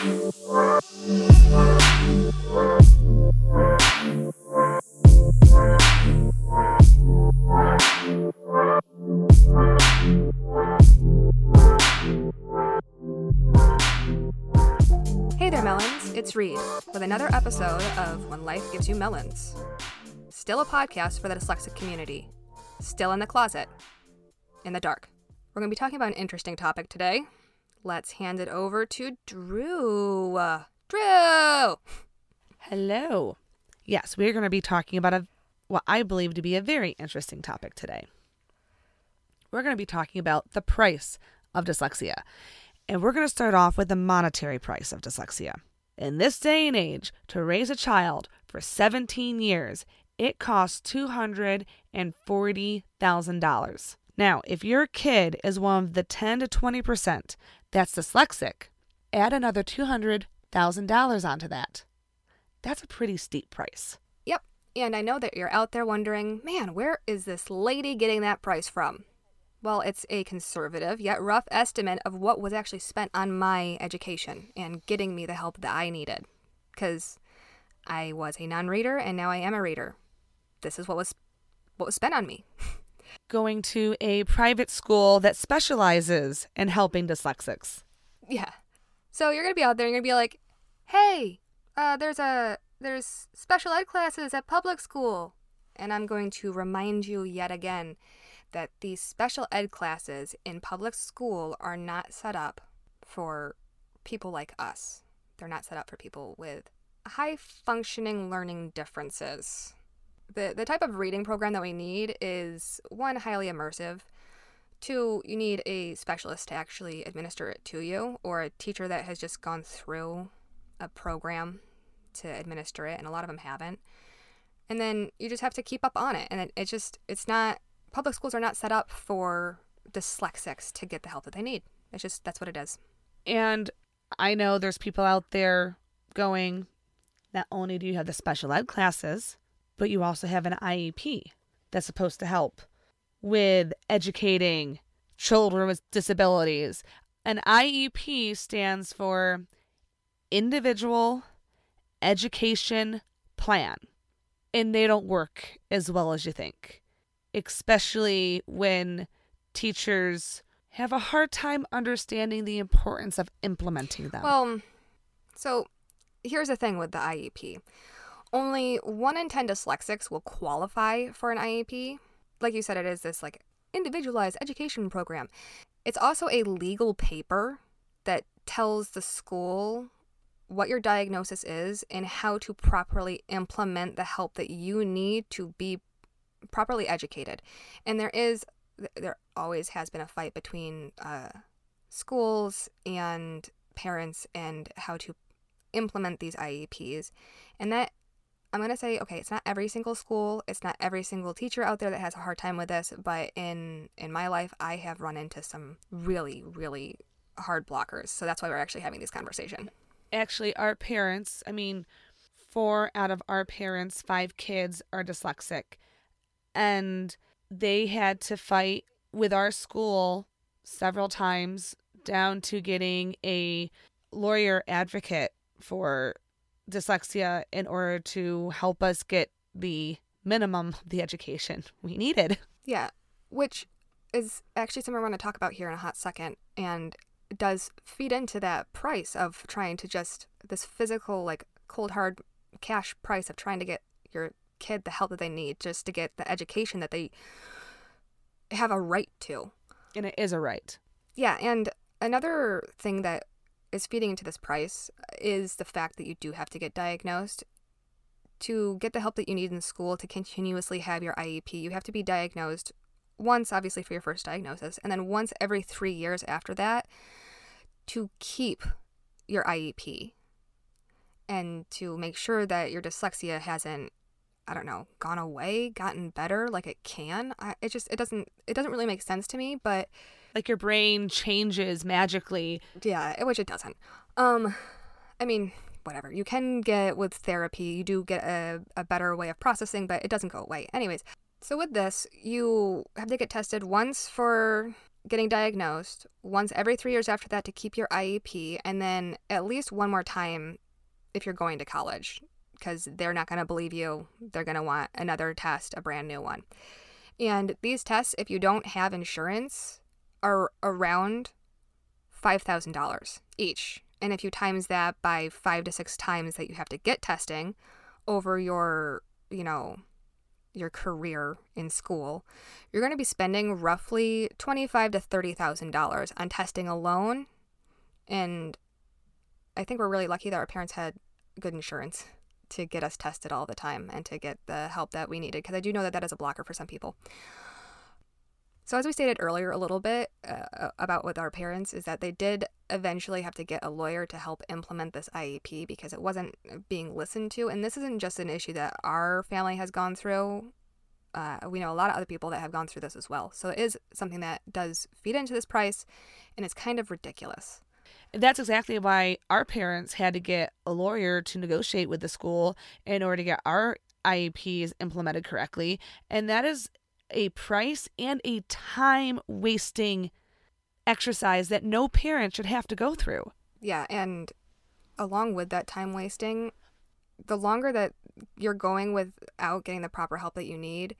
Hey there, Melons. It's Reed with another episode of When Life Gives You Melons. Still a podcast for the dyslexic community. Still in the closet. In the dark. We're going to be talking about an interesting topic today. Let's hand it over to Drew. Drew! Hello. Yes, we're going to be talking about a what I believe to be a very interesting topic today. We're going to be talking about the price of dyslexia. And we're going to start off with the monetary price of dyslexia. In this day and age, to raise a child for 17 years, it costs $240,000. Now, if your kid is one of the 10 to 20% that's dyslexic, add another $200,000 onto that. That's a pretty steep price. Yep. And I know that you're out there wondering, man, where is this lady getting that price from? Well, it's a conservative yet rough estimate of what was actually spent on my education and getting me the help that I needed. Because I was a non reader and now I am a reader. This is what was what was spent on me. Going to a private school that specializes in helping dyslexics. Yeah. So you're gonna be out there and you're gonna be like, hey, uh, there's a there's special ed classes at public school. And I'm going to remind you yet again that these special ed classes in public school are not set up for people like us. They're not set up for people with high functioning learning differences. The, the type of reading program that we need is one, highly immersive. Two, you need a specialist to actually administer it to you, or a teacher that has just gone through a program to administer it, and a lot of them haven't. And then you just have to keep up on it. And it, it just, it's not public schools are not set up for dyslexics to get the help that they need. It's just that's what it is. And I know there's people out there going, not only do you have the special ed classes, but you also have an IEP that's supposed to help with educating children with disabilities. An IEP stands for Individual Education Plan, and they don't work as well as you think especially when teachers have a hard time understanding the importance of implementing them. Well, so here's the thing with the IEP only one in 10 dyslexics will qualify for an IEP. Like you said, it is this like individualized education program. It's also a legal paper that tells the school what your diagnosis is and how to properly implement the help that you need to be properly educated. And there is, there always has been a fight between uh, schools and parents and how to implement these IEPs. And that I'm going to say, okay, it's not every single school, it's not every single teacher out there that has a hard time with this, but in in my life I have run into some really really hard blockers. So that's why we're actually having this conversation. Actually, our parents, I mean, four out of our parents, five kids are dyslexic and they had to fight with our school several times down to getting a lawyer advocate for dyslexia in order to help us get the minimum the education we needed. Yeah, which is actually something we're going to talk about here in a hot second and does feed into that price of trying to just this physical like cold hard cash price of trying to get your kid the help that they need just to get the education that they have a right to. And it is a right. Yeah, and another thing that is feeding into this price is the fact that you do have to get diagnosed. To get the help that you need in school to continuously have your IEP, you have to be diagnosed once, obviously, for your first diagnosis, and then once every three years after that to keep your IEP and to make sure that your dyslexia hasn't I don't know, gone away, gotten better like it can. I, it just it doesn't it doesn't really make sense to me, but like your brain changes magically. Yeah, which it doesn't. Um I mean, whatever. You can get with therapy, you do get a, a better way of processing, but it doesn't go away. Anyways, so with this, you have to get tested once for getting diagnosed, once every three years after that to keep your IEP, and then at least one more time if you're going to college, because they're not going to believe you. They're going to want another test, a brand new one. And these tests, if you don't have insurance, are around $5,000 each. And if you times that by five to six times that you have to get testing over your, you know, your career in school, you're going to be spending roughly twenty-five to thirty thousand dollars on testing alone. And I think we're really lucky that our parents had good insurance to get us tested all the time and to get the help that we needed because I do know that that is a blocker for some people. So, as we stated earlier a little bit uh, about with our parents, is that they did eventually have to get a lawyer to help implement this IEP because it wasn't being listened to. And this isn't just an issue that our family has gone through. Uh, we know a lot of other people that have gone through this as well. So, it is something that does feed into this price, and it's kind of ridiculous. That's exactly why our parents had to get a lawyer to negotiate with the school in order to get our IEPs implemented correctly. And that is a price and a time wasting exercise that no parent should have to go through. Yeah, and along with that time wasting, the longer that you're going without getting the proper help that you need,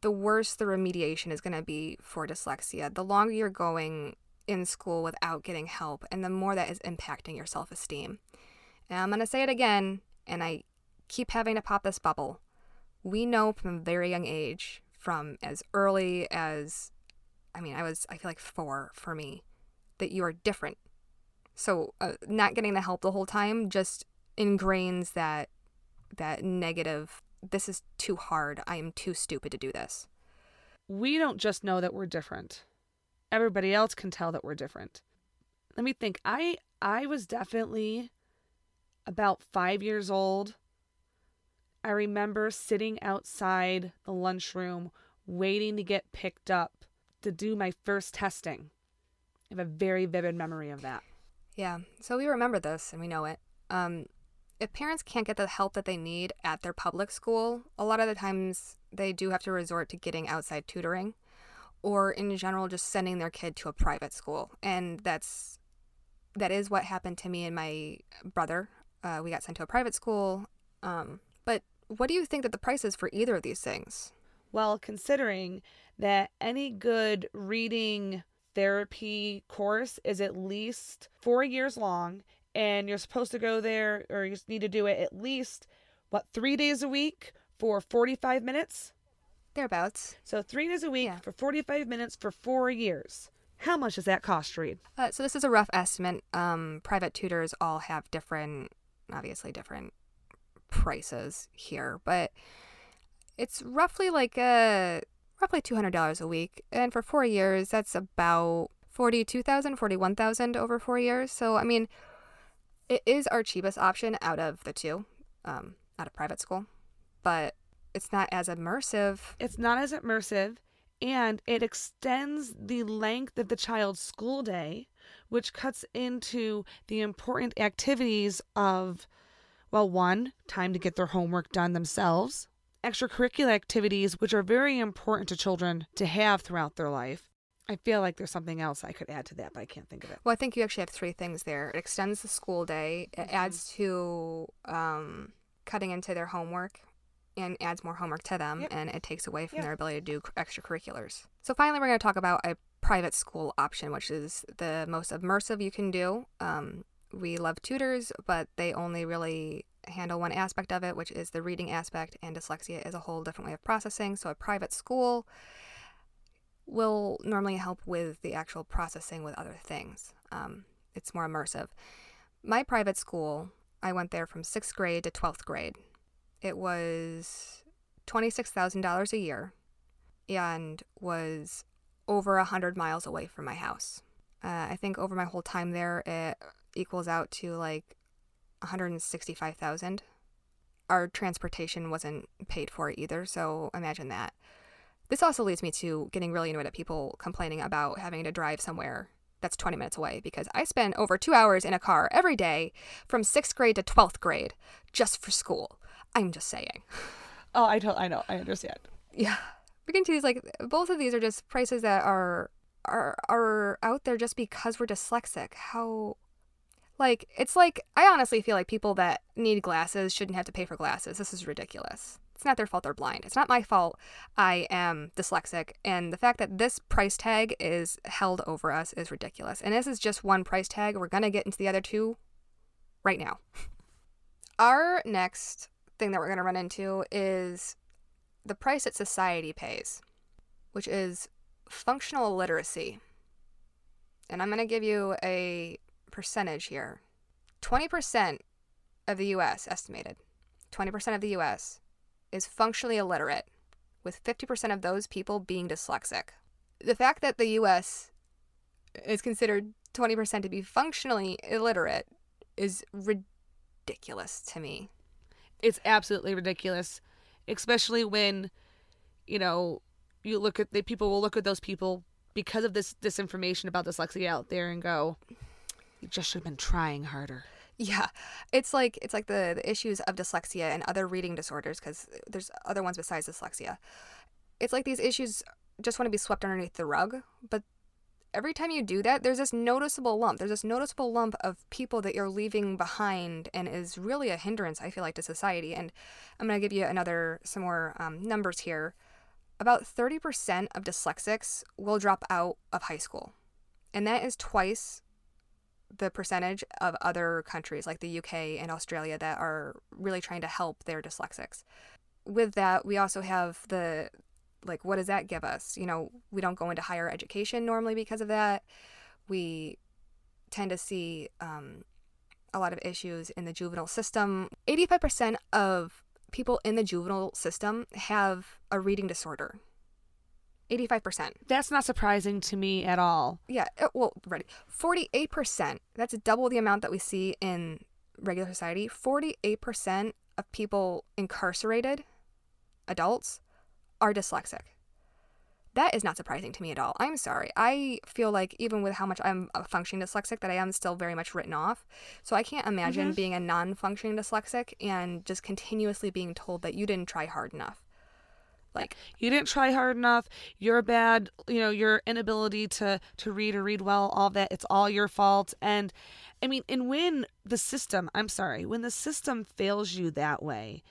the worse the remediation is going to be for dyslexia. The longer you're going in school without getting help, and the more that is impacting your self esteem. And I'm going to say it again, and I keep having to pop this bubble. We know from a very young age from as early as I mean, I was I feel like 4 for me that you are different. So, uh, not getting the help the whole time just ingrains that that negative this is too hard. I am too stupid to do this. We don't just know that we're different. Everybody else can tell that we're different. Let me think. I I was definitely about 5 years old I remember sitting outside the lunchroom waiting to get picked up to do my first testing. I have a very vivid memory of that. Yeah, so we remember this and we know it. Um, if parents can't get the help that they need at their public school, a lot of the times they do have to resort to getting outside tutoring or in general just sending their kid to a private school. And that's that is what happened to me and my brother. Uh, we got sent to a private school. Um, but what do you think that the price is for either of these things? Well, considering that any good reading therapy course is at least four years long, and you're supposed to go there or you need to do it at least, what, three days a week for 45 minutes? Thereabouts. So, three days a week yeah. for 45 minutes for four years. How much does that cost, Reed? Uh, so, this is a rough estimate. Um, private tutors all have different, obviously, different prices here, but it's roughly like a roughly $200 a week. And for 4 years, that's about 42,000, 41,000 over 4 years. So, I mean, it is our cheapest option out of the two, um, out of private school, but it's not as immersive. It's not as immersive, and it extends the length of the child's school day, which cuts into the important activities of well, one, time to get their homework done themselves, extracurricular activities, which are very important to children to have throughout their life. I feel like there's something else I could add to that, but I can't think of it. Well, I think you actually have three things there. It extends the school day, it mm-hmm. adds to um, cutting into their homework, and adds more homework to them, yep. and it takes away from yep. their ability to do extracurriculars. So, finally, we're going to talk about a private school option, which is the most immersive you can do. Um, we love tutors, but they only really handle one aspect of it, which is the reading aspect, and dyslexia is a whole different way of processing. So, a private school will normally help with the actual processing with other things. Um, it's more immersive. My private school, I went there from sixth grade to 12th grade. It was $26,000 a year and was over 100 miles away from my house. Uh, I think over my whole time there, it equals out to like 165,000. Our transportation wasn't paid for either, so imagine that. This also leads me to getting really annoyed at people complaining about having to drive somewhere that's 20 minutes away because I spend over two hours in a car every day from sixth grade to 12th grade just for school. I'm just saying. Oh, I, don't, I know. I understand. Yeah. We can choose like both of these are just prices that are are are out there just because we're dyslexic. How like it's like I honestly feel like people that need glasses shouldn't have to pay for glasses. This is ridiculous. It's not their fault they're blind. It's not my fault I am dyslexic. And the fact that this price tag is held over us is ridiculous. And this is just one price tag. We're going to get into the other two right now. Our next thing that we're going to run into is the price that society pays, which is functional literacy. And I'm going to give you a percentage here 20% of the US estimated, 20% of the US is functionally illiterate, with 50% of those people being dyslexic. The fact that the US is considered 20% to be functionally illiterate is ridiculous to me. It's absolutely ridiculous, especially when, you know, you look at the people will look at those people because of this disinformation about dyslexia out there and go, you just should have been trying harder. Yeah, it's like it's like the, the issues of dyslexia and other reading disorders because there's other ones besides dyslexia. It's like these issues just want to be swept underneath the rug, but every time you do that, there's this noticeable lump. There's this noticeable lump of people that you're leaving behind and is really a hindrance, I feel like, to society. And I'm going to give you another, some more um, numbers here. About 30% of dyslexics will drop out of high school. And that is twice the percentage of other countries like the UK and Australia that are really trying to help their dyslexics. With that, we also have the like what does that give us? You know, we don't go into higher education normally because of that. We tend to see um, a lot of issues in the juvenile system. 85% of people in the juvenile system have a reading disorder. 85%. That's not surprising to me at all. Yeah, uh, well, ready. 48%. That's double the amount that we see in regular society. 48% of people incarcerated, adults, are dyslexic. That is not surprising to me at all. I'm sorry. I feel like even with how much I'm a functioning dyslexic that I am still very much written off. So I can't imagine Mhm. being a non-functioning dyslexic and just continuously being told that you didn't try hard enough. Like You didn't try hard enough. You're bad. You know your inability to to read or read well. All that. It's all your fault. And I mean, and when the system, I'm sorry, when the system fails you that way,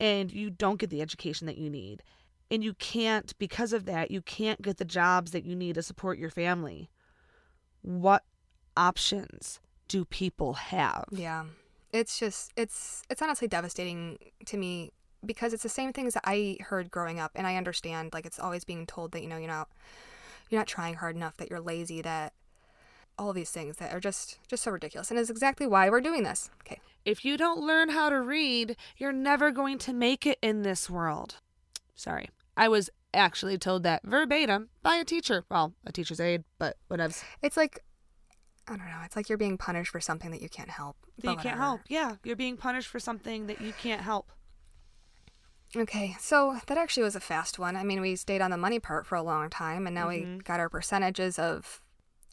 and you don't get the education that you need, and you can't because of that, you can't get the jobs that you need to support your family. What options do people have? Yeah. It's just it's it's honestly devastating to me because it's the same things that I heard growing up and I understand like it's always being told that you know you're not you're not trying hard enough that you're lazy that all these things that are just just so ridiculous and is exactly why we're doing this. Okay. If you don't learn how to read, you're never going to make it in this world. Sorry. I was actually told that verbatim by a teacher. Well, a teacher's aide, but whatever. It's like I don't know, it's like you're being punished for something that you can't help. That you can't help. Yeah, you're being punished for something that you can't help. Okay, so that actually was a fast one. I mean, we stayed on the money part for a long time, and now we Mhm. got our percentages of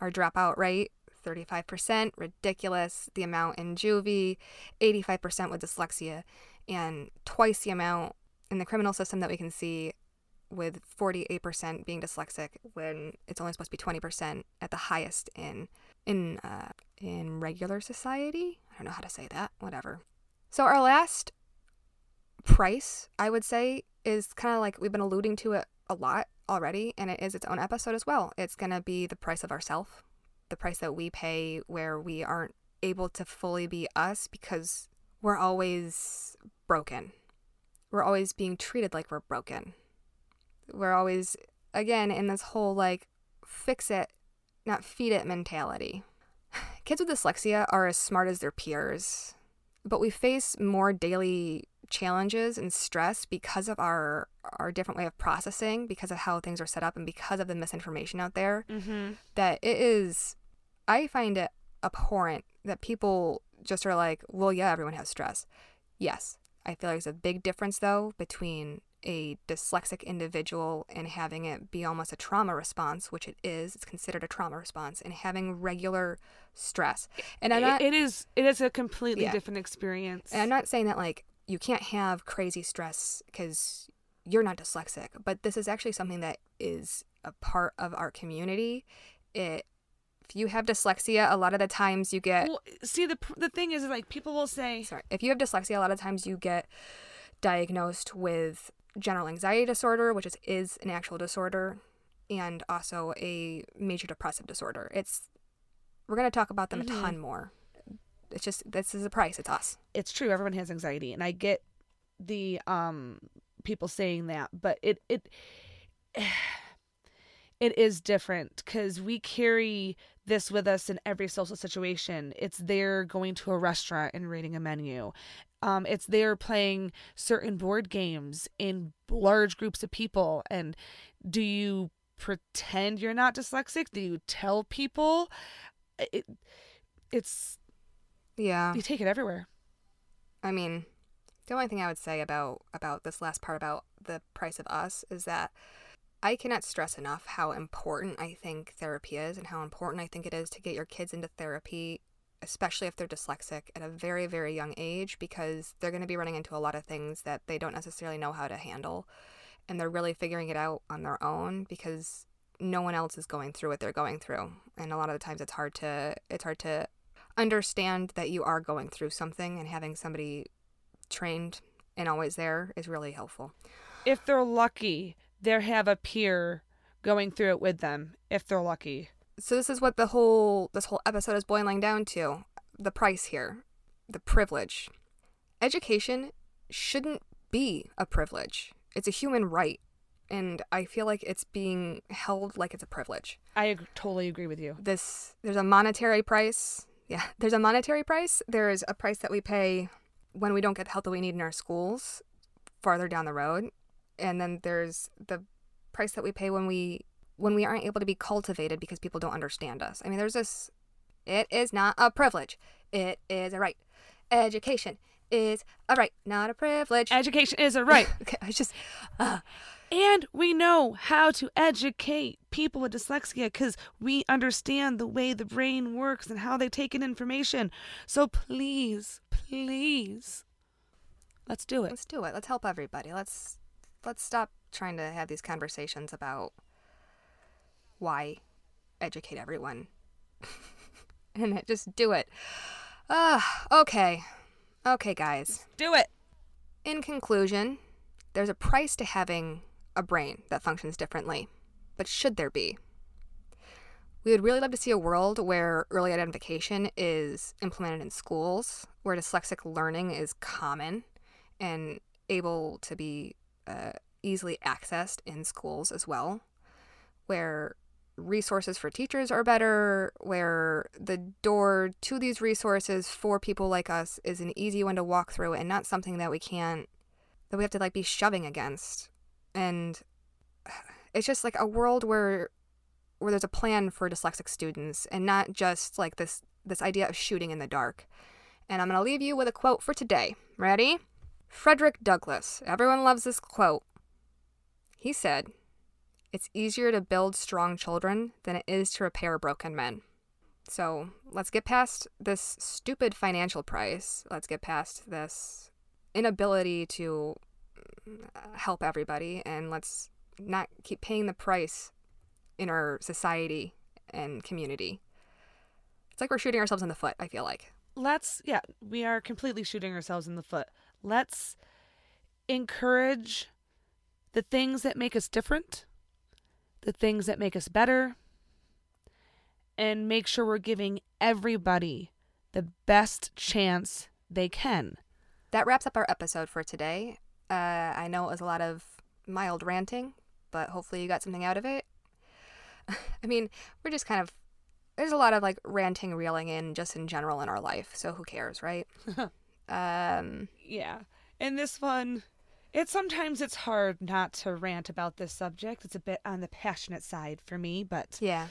our dropout rate 35%, ridiculous. The amount in juvie, 85% with dyslexia, and twice the amount in the criminal system that we can see with 48% being dyslexic when it's only supposed to be 20% at the highest in in uh, in regular society. I don't know how to say that. Whatever. So our last price, I would say, is kind of like we've been alluding to it a lot already, and it is its own episode as well. It's going to be the price of ourself, the price that we pay where we aren't able to fully be us because we're always broken. We're always being treated like we're broken. We're always, again, in this whole like fix it, not feed it mentality. Kids with dyslexia are as smart as their peers, but we face more daily challenges and stress because of our our different way of processing, because of how things are set up and because of the misinformation out there Mm-hmm. that it is I find it abhorrent that people just are like, well, yeah, everyone has stress. Yes. I feel like there's a big difference though between a dyslexic individual and having it be almost a trauma response, which it is, it's considered a trauma response, and having regular stress. And I'm not it is it is a completely Yeah. different experience. and I'm not saying that like you can't have crazy stress because you're not dyslexic, but this is actually something that is a part of our community. It if you have dyslexia, a lot of the times you get Well, see the the thing is like people will say sorry, if you have dyslexia, a lot of times you get diagnosed with general anxiety disorder, which is, is an actual disorder, and also a major depressive disorder. It's we're gonna talk about them Mhm. a ton more. It's just this is the price. It's us. it's true everyone has anxiety and I get the um people saying that, but it it it is different cuz we carry this with us in every social situation. It's there going to a restaurant and reading a menu. Um, it's there playing certain board games in large groups of people. And do you pretend you're not dyslexic? Do you tell people? It, it's Yeah. you take it everywhere. I mean, the only thing I would say about about this last part about the price of us is that I cannot stress enough how important I think therapy is and how important I think it is to get your kids into therapy, especially if they're dyslexic at a very very young age because they're going to be running into a lot of things that they don't necessarily know how to handle and they're really figuring it out on their own because no one else is going through what they're going through. And a lot of the times it's hard to it's hard to understand that you are going through something and having somebody trained and always there is really helpful. If they're lucky, they have a peer going through it with them. If they're lucky. So this is what the whole this whole episode is boiling down to. The price here, the privilege. Education shouldn't be a privilege. It's a human right. And I feel like it's being held like it's a privilege. I ag- totally agree with you. this there's a monetary price yeah there's a monetary price there's a price that we pay when we don't get the help that we need in our schools farther down the road and then there's the price that we pay when we when we aren't able to be cultivated because people don't understand us. I mean there's this it is not a privilege. It is a right. Education is a right not a privilege. Education is a right. okay i just uh, And we know how to educate people with dyslexia because we understand the way the brain works and how they take in information. So please, please, let's do it. let's do it. Let's help everybody. Let's let's stop trying to have these conversations about why educate everyone and just do it. Ah okay. Okay guys. Do it. in conclusion there's a price to having a brain that functions differently but should there be? We would really love to see a world where early identification is implemented in schools, where dyslexic learning is common and able to be uh, easily accessed in schools as well, where resources for teachers are better, where the door to these resources for people like us is an easy one to walk through and not something that we can't, that we have to like be shoving against. And it's just like a world where where there's a plan for dyslexic students and not just like this this idea of shooting in the dark. And I'm going to leave you with a quote for today. Ready? Frederick Douglass. Everyone loves this quote. He said, "It's easier to build strong children than it is to repair broken men." So, let's get past this stupid financial price. Let's get past this inability to uh, help everybody and let's not keep paying the price in our society and community. It's like we're shooting ourselves in the foot, I feel like. Let's, yeah, we are completely shooting ourselves in the foot. Let's encourage the things that make us different, the things that make us better, and make sure we're giving everybody the best chance they can. That wraps up our episode for today. Uh, I know it was a lot of mild ranting, but hopefully you got something out of it. I mean, we're just kind of there's a lot of like ranting, reeling in just in general in our life, so who cares, right? um, Yeah. And this one, it sometimes it's hard not to rant about this subject. It's a bit on the passionate side for me, but yeah,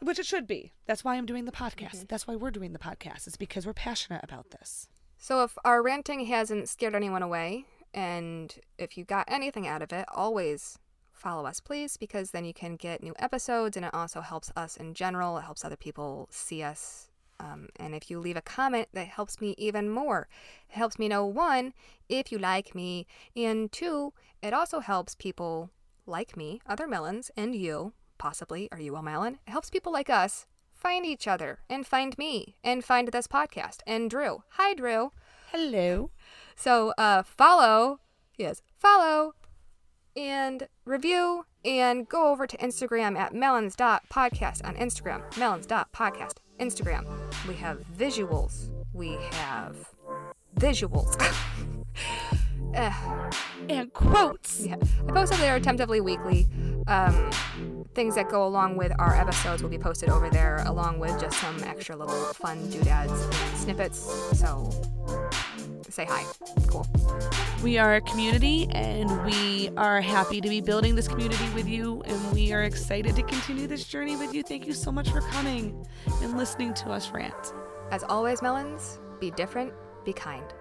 which it should be. That's why I'm doing the podcast. Mm-hmm. That's why we're doing the podcast. It's because we're passionate about this. So if our ranting hasn't scared anyone away, and if you got anything out of it, always follow us, please, because then you can get new episodes, and it also helps us in general. It helps other people see us. Um, and if you leave a comment, that helps me even more. It helps me know one, if you like me, and two, it also helps people like me, other melons, and you, possibly, are you a melon? It helps people like us find each other and find me and find this podcast and Drew. Hi, Drew. Hello. So uh, follow, yes, follow and review and go over to Instagram at melons.podcast on Instagram. Melons.podcast, Instagram. We have visuals. We have visuals. Eh, And quotes. yeah. I post them there tentatively weekly. Um, things that go along with our episodes will be posted over there, along with just some extra little fun doodads and snippets. So say hi. Cool. We are a community and we are happy to be building this community with you and we are excited to continue this journey with you. Thank you so much for coming and listening to us rant. As always, melons, be different, be kind.